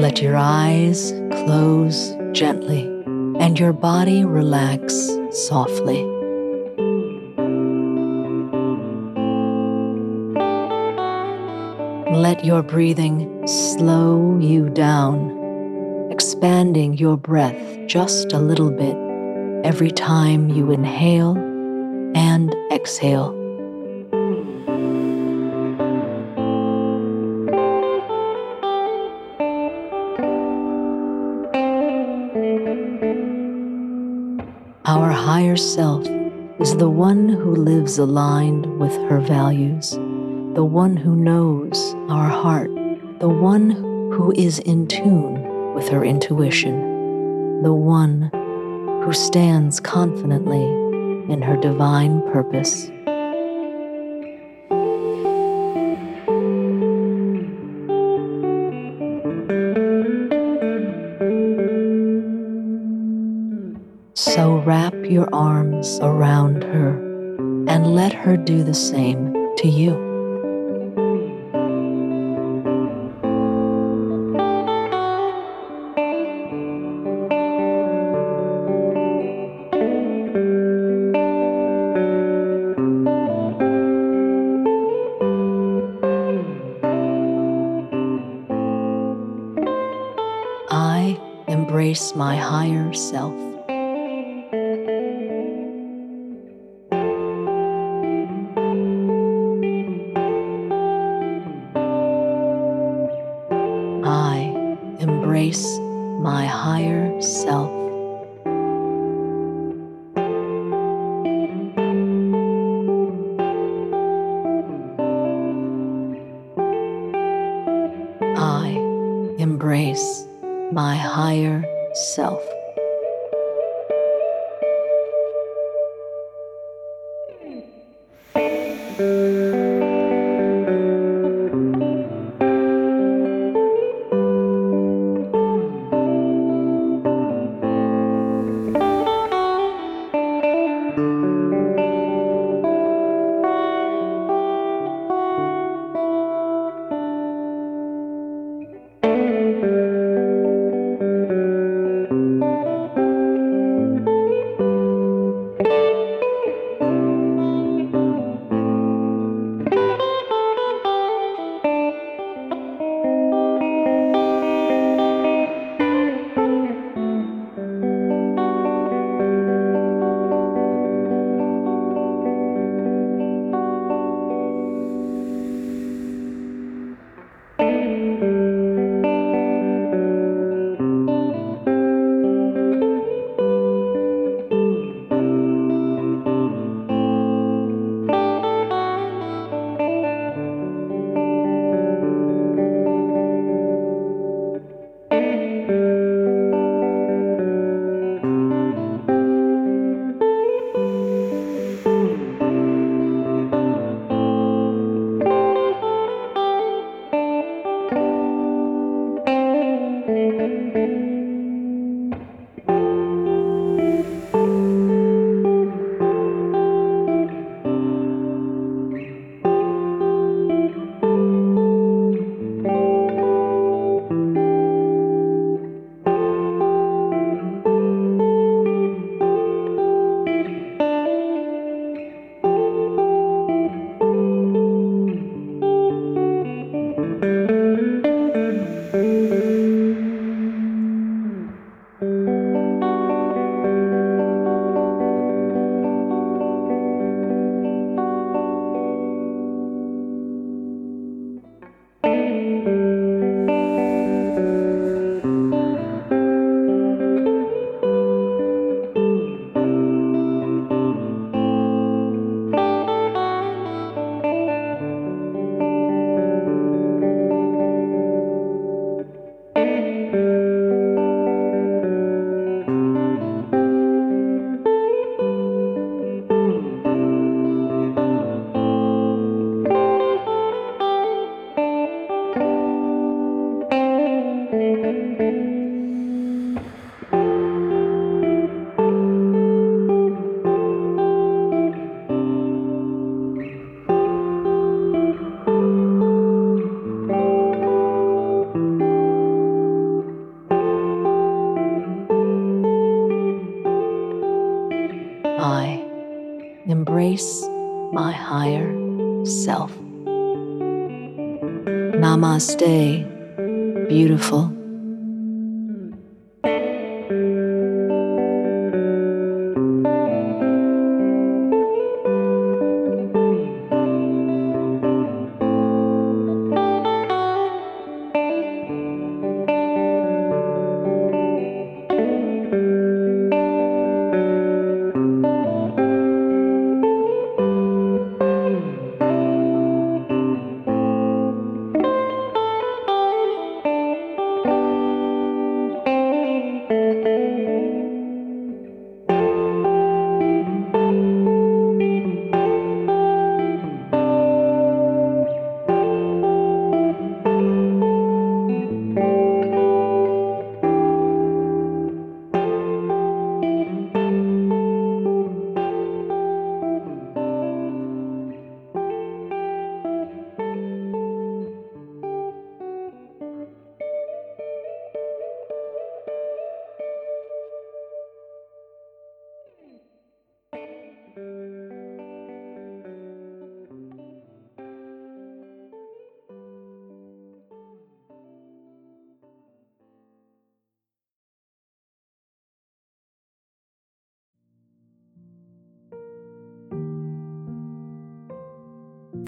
Let your eyes close gently and your body relax softly. Let your breathing slow you down, expanding your breath just a little bit every time you inhale and exhale. Higher self is the one who lives aligned with her values, the one who knows our heart, the one who is in tune with her intuition, the one who stands confidently in her divine purpose. So wrap your arms around her and let her do the same to you. I embrace my higher self. embrace my higher self. I embrace my higher self. Self. Namaste, beautiful.